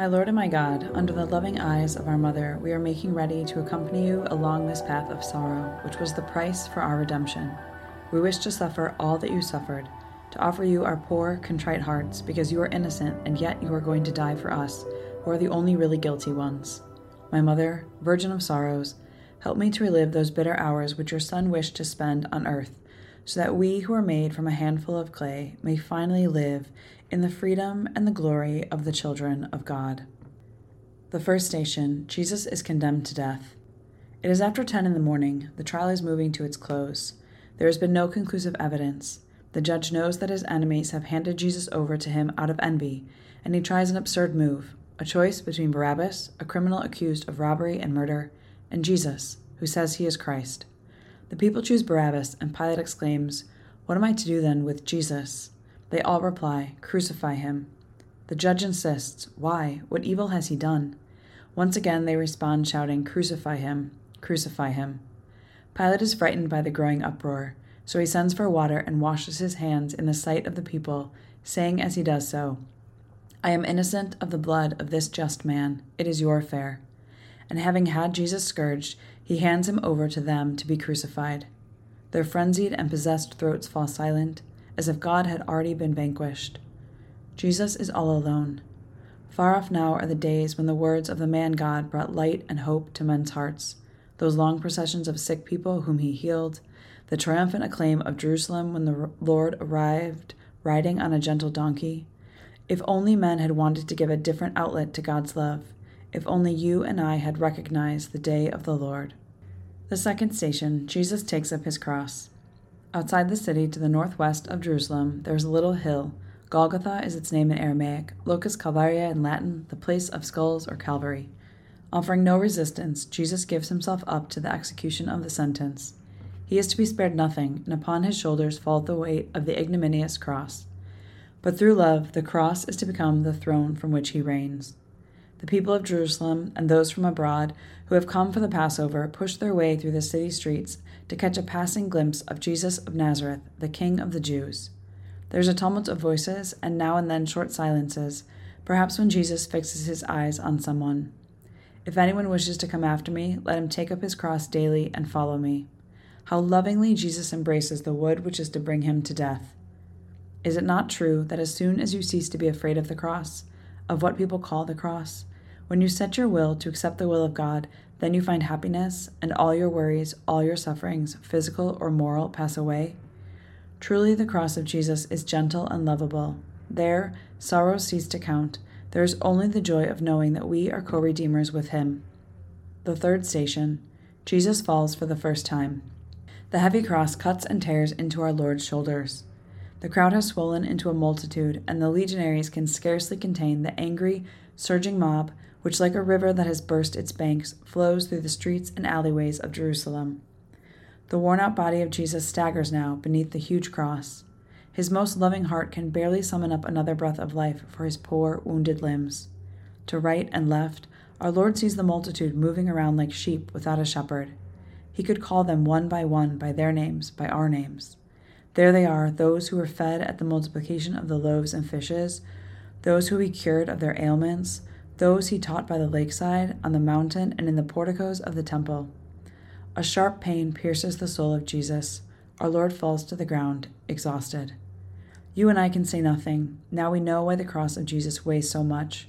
My Lord and my God, under the loving eyes of our Mother, we are making ready to accompany you along this path of sorrow, which was the price for our redemption. We wish to suffer all that you suffered, to offer you our poor, contrite hearts, because you are innocent and yet you are going to die for us, who are the only really guilty ones. My Mother, Virgin of Sorrows, help me to relive those bitter hours which your Son wished to spend on earth, so that we who are made from a handful of clay may finally live in the freedom and the glory of the children of God. The first station Jesus is condemned to death. It is after 10 in the morning. The trial is moving to its close. There has been no conclusive evidence. The judge knows that his enemies have handed Jesus over to him out of envy, and he tries an absurd move a choice between Barabbas, a criminal accused of robbery and murder, and Jesus, who says he is Christ. The people choose Barabbas, and Pilate exclaims, What am I to do then with Jesus? They all reply, Crucify him. The judge insists, Why? What evil has he done? Once again they respond, shouting, Crucify him! Crucify him! Pilate is frightened by the growing uproar, so he sends for water and washes his hands in the sight of the people, saying as he does so, I am innocent of the blood of this just man. It is your affair. And having had Jesus scourged, he hands him over to them to be crucified. Their frenzied and possessed throats fall silent, as if God had already been vanquished. Jesus is all alone. Far off now are the days when the words of the man God brought light and hope to men's hearts, those long processions of sick people whom he healed, the triumphant acclaim of Jerusalem when the Lord arrived riding on a gentle donkey. If only men had wanted to give a different outlet to God's love, if only you and I had recognized the day of the Lord. The second station, Jesus takes up his cross. Outside the city to the northwest of Jerusalem, there is a little hill. Golgotha is its name in Aramaic, Locus Calvaria in Latin, the place of skulls or Calvary. Offering no resistance, Jesus gives himself up to the execution of the sentence. He is to be spared nothing, and upon his shoulders falls the weight of the ignominious cross. But through love, the cross is to become the throne from which he reigns. The people of Jerusalem and those from abroad who have come for the Passover push their way through the city streets to catch a passing glimpse of Jesus of Nazareth, the King of the Jews. There's a tumult of voices, and now and then short silences, perhaps when Jesus fixes his eyes on someone. If anyone wishes to come after me, let him take up his cross daily and follow me. How lovingly Jesus embraces the wood which is to bring him to death. Is it not true that as soon as you cease to be afraid of the cross, of what people call the cross, when you set your will to accept the will of God, then you find happiness, and all your worries, all your sufferings, physical or moral, pass away. Truly, the cross of Jesus is gentle and lovable. There, sorrows cease to count. There is only the joy of knowing that we are co redeemers with Him. The third station Jesus falls for the first time. The heavy cross cuts and tears into our Lord's shoulders. The crowd has swollen into a multitude, and the legionaries can scarcely contain the angry, surging mob which, like a river that has burst its banks, flows through the streets and alleyways of Jerusalem. The worn out body of Jesus staggers now beneath the huge cross. His most loving heart can barely summon up another breath of life for his poor, wounded limbs. To right and left, our Lord sees the multitude moving around like sheep without a shepherd. He could call them one by one by their names, by our names. There they are, those who were fed at the multiplication of the loaves and fishes, those who he cured of their ailments, those he taught by the lakeside, on the mountain, and in the porticos of the temple. A sharp pain pierces the soul of Jesus. Our Lord falls to the ground, exhausted. You and I can say nothing. Now we know why the cross of Jesus weighs so much.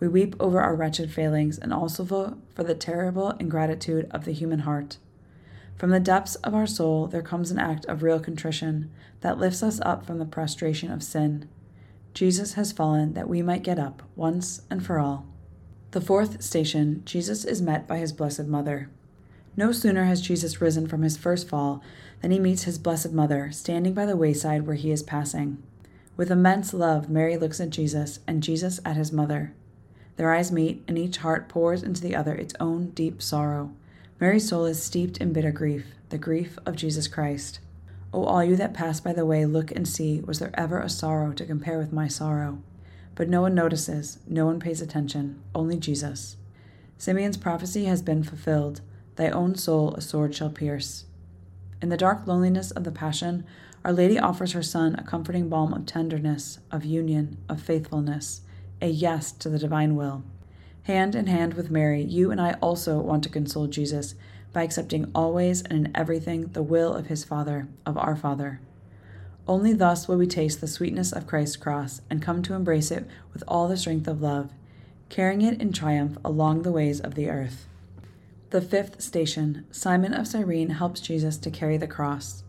We weep over our wretched failings and also for the terrible ingratitude of the human heart. From the depths of our soul, there comes an act of real contrition that lifts us up from the prostration of sin. Jesus has fallen that we might get up once and for all. The fourth station, Jesus is met by his Blessed Mother. No sooner has Jesus risen from his first fall than he meets his Blessed Mother standing by the wayside where he is passing. With immense love, Mary looks at Jesus and Jesus at his mother. Their eyes meet, and each heart pours into the other its own deep sorrow. Mary's soul is steeped in bitter grief, the grief of Jesus Christ. O all you that pass by the way, look and see, was there ever a sorrow to compare with my sorrow? But no one notices, no one pays attention, only Jesus. Simeon's prophecy has been fulfilled. Thy own soul a sword shall pierce. In the dark loneliness of the Passion, Our Lady offers her Son a comforting balm of tenderness, of union, of faithfulness. a yes to the divine will. Hand in hand with Mary, you and I also want to console Jesus by accepting always and in everything the will of his Father, of our Father. Only thus will we taste the sweetness of Christ's cross and come to embrace it with all the strength of love, carrying it in triumph along the ways of the earth. The fifth station Simon of Cyrene helps Jesus to carry the cross.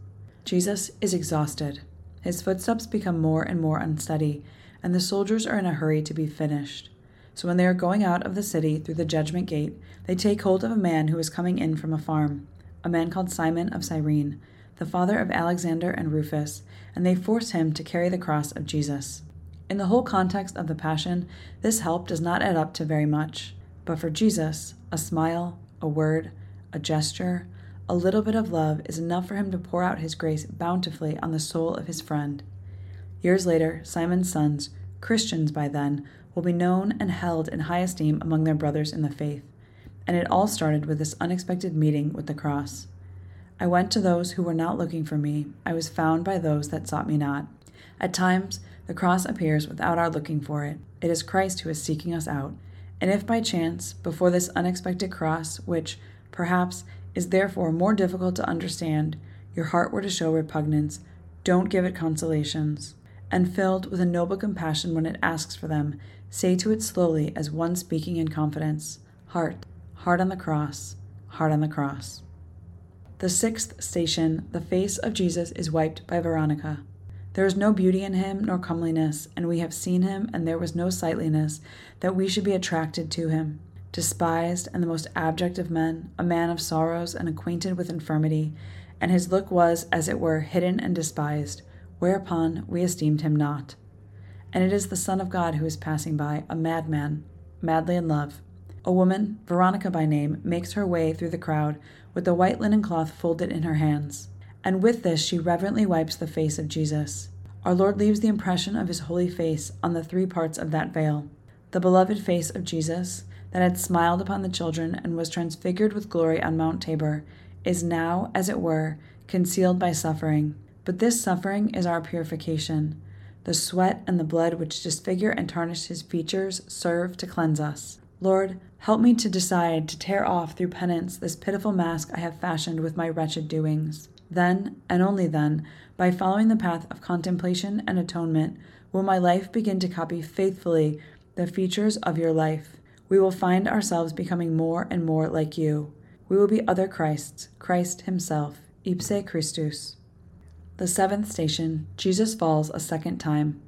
Jesus is exhausted. His footsteps become more and more unsteady, and the soldiers are in a hurry to be finished. So when they are going out of the city through the judgment gate, they take hold of a man who is coming in from a farm, a man called Simon of Cyrene, the father of Alexander and Rufus, and they force him to carry the cross of Jesus. In the whole context of the Passion, this help does not add up to very much. But for Jesus, a smile, a word, a gesture, a little bit of love is enough for him to pour out his grace bountifully on the soul of his friend. Years later, Simon's sons, Christians by then, will be known and held in high esteem among their brothers in the faith. And it all started with this unexpected meeting with the cross. I went to those who were not looking for me. I was found by those that sought me not. At times, the cross appears without our looking for it. It is Christ who is seeking us out. And if by chance, before this unexpected cross, which, perhaps, is therefore more difficult to understand, your heart were to show repugnance, don't give it consolations. And filled with a noble compassion when it asks for them, say to it slowly as one speaking in confidence Heart, heart on the cross, heart on the cross. The sixth station, the face of Jesus is wiped by Veronica. There is no beauty in him, nor comeliness, and we have seen him, and there was no sightliness, that we should be attracted to him. Despised and the most abject of men, a man of sorrows and acquainted with infirmity, and his look was, as it were, hidden and despised, whereupon we esteemed him not. And it is the Son of God who is passing by, a madman, madly in love. A woman, Veronica by name, makes her way through the crowd with the white linen cloth folded in her hands and with this she reverently wipes the face of Jesus. Our Lord leaves the impression of his holy face on the three parts of that veil. The beloved face of Jesus, that had smiled upon the children and was transfigured with glory on Mount Tabor, is now, as it were, concealed by suffering. But this suffering is our purification. The sweat and the blood which disfigure and tarnish his features serve to cleanse us. Lord, help me to decide to tear off through penance this pitiful mask I have fashioned with my wretched doings. Then, and only then, by following the path of contemplation and atonement, will my life begin to copy faithfully the features of your life. We will find ourselves becoming more and more like you. We will be other Christs, Christ Himself, ipse Christus. The seventh station Jesus falls a second time.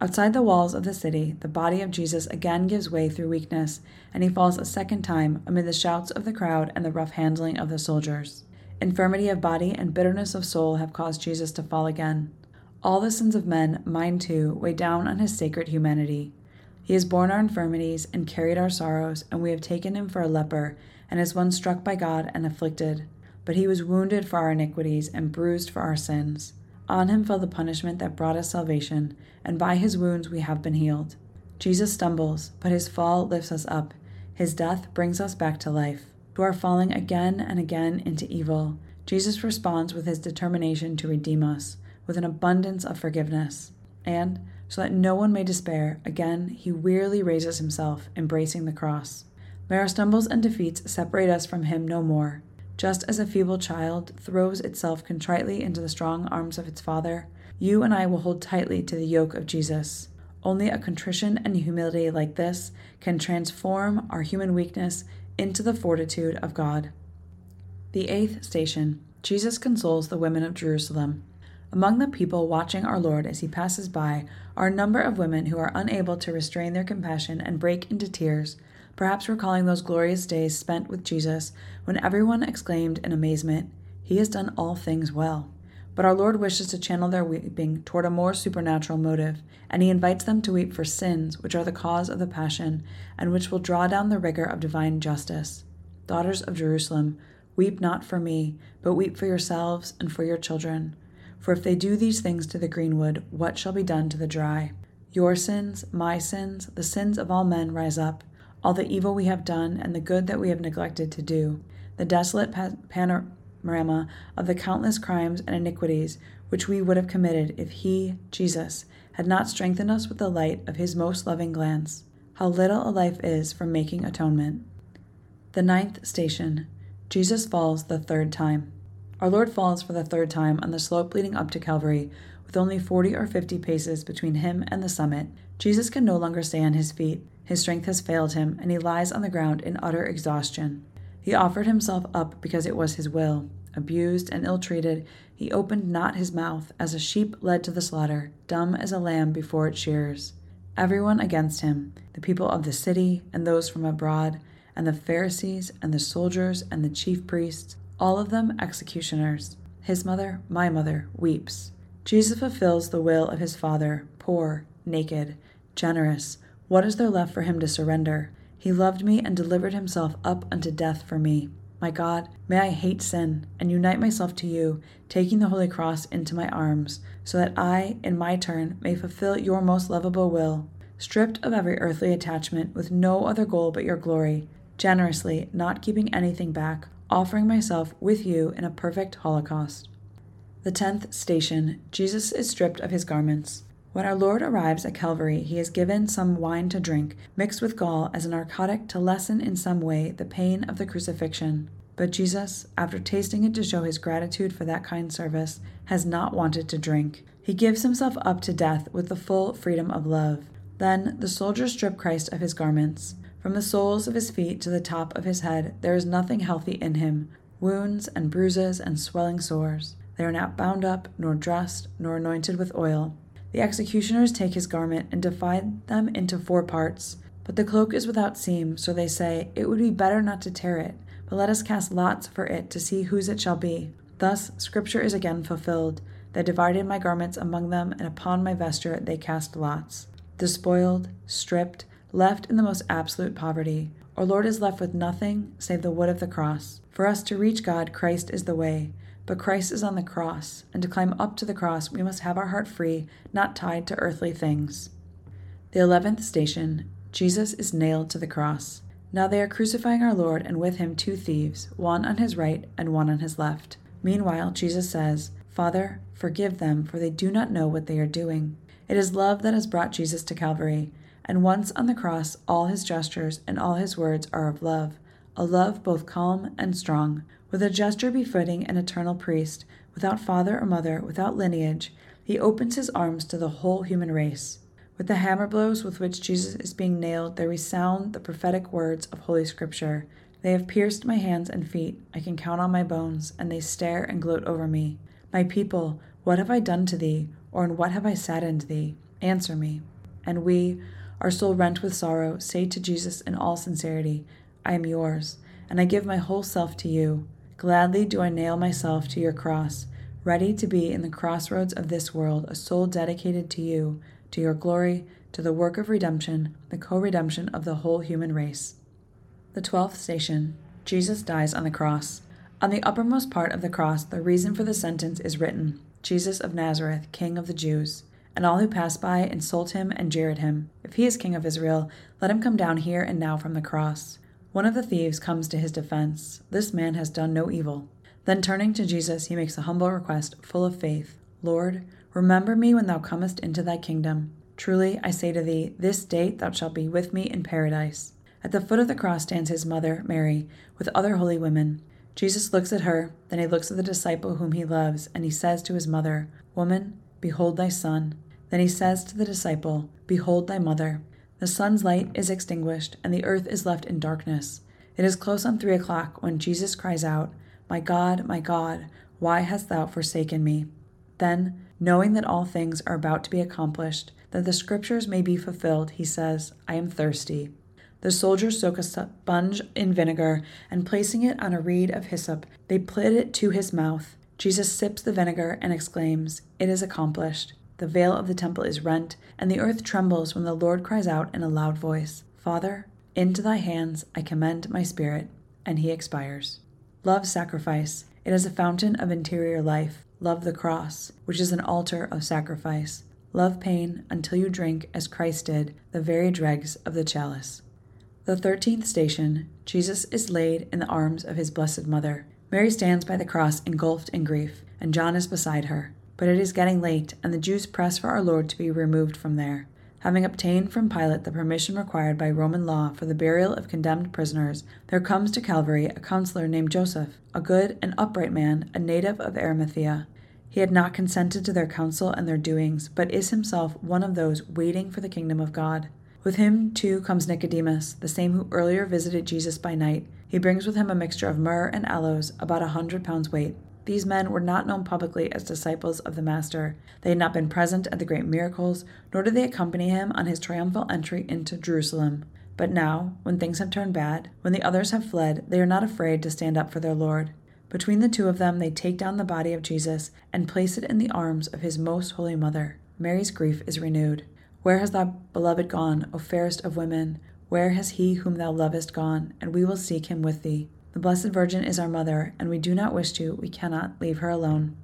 Outside the walls of the city, the body of Jesus again gives way through weakness, and he falls a second time amid the shouts of the crowd and the rough handling of the soldiers. Infirmity of body and bitterness of soul have caused Jesus to fall again. All the sins of men, mine too, weigh down on his sacred humanity. He has borne our infirmities and carried our sorrows, and we have taken him for a leper, and as one struck by God and afflicted. But he was wounded for our iniquities and bruised for our sins. On him fell the punishment that brought us salvation, and by his wounds we have been healed. Jesus stumbles, but his fall lifts us up. His death brings us back to life who are falling again and again into evil, Jesus responds with his determination to redeem us, with an abundance of forgiveness. And, so that no one may despair, again he wearily raises himself, embracing the cross. May our stumbles and defeats separate us from him no more. Just as a feeble child throws itself contritely into the strong arms of its father, you and I will hold tightly to the yoke of Jesus. Only a contrition and humility like this can transform our human weakness into the fortitude of God. The eighth station Jesus consoles the women of Jerusalem. Among the people watching our Lord as he passes by are a number of women who are unable to restrain their compassion and break into tears, perhaps recalling those glorious days spent with Jesus when everyone exclaimed in amazement, He has done all things well. But our Lord wishes to channel their weeping toward a more supernatural motive, and he invites them to weep for sins which are the cause of the passion, and which will draw down the rigor of divine justice. Daughters of Jerusalem, weep not for me, but weep for yourselves and for your children. For if they do these things to the greenwood, what shall be done to the dry? Your sins, my sins, the sins of all men rise up, all the evil we have done and the good that we have neglected to do, the desolate panorama of the countless crimes and iniquities which we would have committed if He, Jesus, had not strengthened us with the light of His most loving glance. how little a life is for making atonement. The ninth station Jesus falls the third time. Our Lord falls for the third time on the slope leading up to Calvary, with only 40 or 50 paces between him and the summit. Jesus can no longer stay on his feet. His strength has failed him, and he lies on the ground in utter exhaustion. He offered himself up because it was his will. Abused and ill treated, he opened not his mouth, as a sheep led to the slaughter, dumb as a lamb before its shears. Everyone against him, the people of the city and those from abroad, and the Pharisees and the soldiers and the chief priests, all of them executioners. His mother, my mother, weeps. Jesus fulfills the will of his Father, poor, naked, generous. What is there left for him to surrender? He loved me and delivered himself up unto death for me. My God, may I hate sin and unite myself to you, taking the Holy Cross into my arms, so that I, in my turn, may fulfill your most lovable will. Stripped of every earthly attachment, with no other goal but your glory, generously, not keeping anything back, offering myself with you in a perfect holocaust. The tenth station Jesus is stripped of his garments. When our Lord arrives at Calvary, he is given some wine to drink, mixed with gall as a narcotic to lessen in some way the pain of the crucifixion. But Jesus, after tasting it to show his gratitude for that kind service, has not wanted to drink. He gives himself up to death with the full freedom of love. Then the soldiers strip Christ of his garments. From the soles of his feet to the top of his head, there is nothing healthy in him wounds and bruises and swelling sores. They are not bound up, nor dressed, nor anointed with oil. The executioners take his garment and divide them into four parts. But the cloak is without seam, so they say, It would be better not to tear it, but let us cast lots for it to see whose it shall be. Thus Scripture is again fulfilled. They divided my garments among them, and upon my vesture they cast lots. Despoiled, stripped, left in the most absolute poverty. Our Lord is left with nothing save the wood of the cross. For us to reach God, Christ is the way. But Christ is on the cross, and to climb up to the cross, we must have our heart free, not tied to earthly things. The eleventh station Jesus is nailed to the cross. Now they are crucifying our Lord, and with him two thieves, one on his right and one on his left. Meanwhile, Jesus says, Father, forgive them, for they do not know what they are doing. It is love that has brought Jesus to Calvary and once on the cross, all his gestures and all his words are of love, a love both calm and strong, with a gesture befitting an eternal priest, without father or mother, without lineage, he opens his arms to the whole human race. With the hammer blows with which Jesus is being nailed, there resound the prophetic words of Holy Scripture. They have pierced my hands and feet. I can count on my bones, and they stare and gloat over me. My people, what have I done to thee, or in what have I saddened thee? Answer me. And we, our soul rent with sorrow, say to Jesus in all sincerity, I am yours, and I give my whole self to you. Gladly do I nail myself to your cross, ready to be in the crossroads of this world, a soul dedicated to you, to your glory, to the work of redemption, the co redemption of the whole human race. The twelfth station Jesus dies on the cross. On the uppermost part of the cross, the reason for the sentence is written Jesus of Nazareth, King of the Jews and all who pass by insult him and jeer at him. If he is king of Israel, let him come down here and now from the cross. One of the thieves comes to his defense. This man has done no evil. Then turning to Jesus, he makes a humble request, full of faith Lord, remember me when thou comest into thy kingdom. Truly, I say to thee, this date thou shalt be with me in paradise. At the foot of the cross stands his mother, Mary, with other holy women. Jesus looks at her, then he looks at the disciple whom he loves, and he says to his mother, Woman, behold thy son. Then he says to the disciple, Behold thy mother. The sun's light is extinguished, and the earth is left in darkness. It is close on three o'clock when Jesus cries out, My God, my God, why hast thou forsaken me? Then, knowing that all things are about to be accomplished, that the scriptures may be fulfilled, he says, I am thirsty. The soldiers soak a sponge in vinegar, and placing it on a reed of hyssop, they put it to his mouth. Jesus sips the vinegar and exclaims, It is accomplished. The veil of the temple is rent, and the earth trembles when the Lord cries out in a loud voice, Father, into thy hands I commend my spirit, and he expires. Love sacrifice. It is a fountain of interior life. Love the cross, which is an altar of sacrifice. Love pain until you drink, as Christ did, the very dregs of the chalice. The thirteenth station Jesus is laid in the arms of his blessed mother. Mary stands by the cross engulfed in grief, and John is beside her. But it is getting late, and the Jews press for our Lord to be removed from there. Having obtained from Pilate the permission required by Roman law for the burial of condemned prisoners, there comes to Calvary a counselor named Joseph, a good and upright man, a native of Arimathea. He had not consented to their counsel and their doings, but is himself one of those waiting for the kingdom of God. With him, too, comes Nicodemus, the same who earlier visited Jesus by night. He brings with him a mixture of myrrh and aloes, about a hundred pounds weight. These men were not known publicly as disciples of the Master. They had not been present at the great miracles, nor did they accompany him on his triumphal entry into Jerusalem. But now, when things have turned bad, when the others have fled, they are not afraid to stand up for their Lord. Between the two of them, they take down the body of Jesus and place it in the arms of his most holy mother. Mary's grief is renewed. Where has thy beloved gone, O fairest of women? Where has he whom thou lovest gone? And we will seek him with thee. The Blessed Virgin is our mother, and we do not wish to, we cannot leave her alone.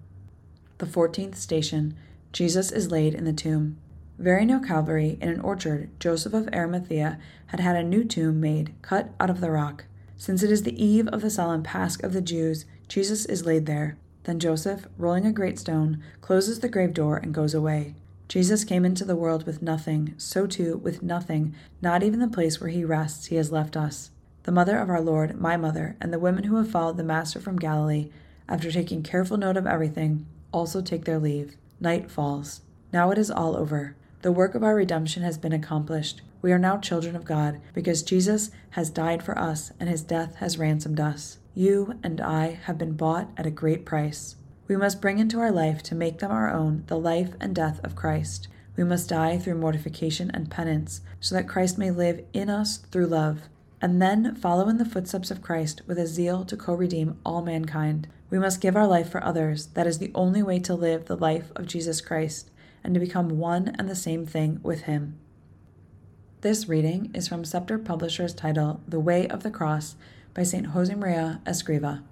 The fourteenth station Jesus is laid in the tomb. Very near Calvary, in an orchard, Joseph of Arimathea had had a new tomb made, cut out of the rock. Since it is the eve of the solemn Pasch of the Jews, Jesus is laid there. Then Joseph, rolling a great stone, closes the grave door and goes away. Jesus came into the world with nothing, so too, with nothing, not even the place where he rests, he has left us the mother of our Lord, my mother, and the women who have followed the Master from Galilee, after taking careful note of everything, also take their leave. Night falls. Now it is all over. The work of our redemption has been accomplished. We are now children of God, because Jesus has died for us, and his death has ransomed us. You and I have been bought at a great price. We must bring into our life to make them our own the life and death of Christ. We must die through mortification and penance, so that Christ may live in us through love and then follow in the footsteps of Christ with a zeal to co redeem all mankind. We must give our life for others. That is the only way to live the life of Jesus Christ and to become one and the same thing with Him. This reading is from Scepter Publishers' title, The Way of the Cross by St. Josemaria Escriva.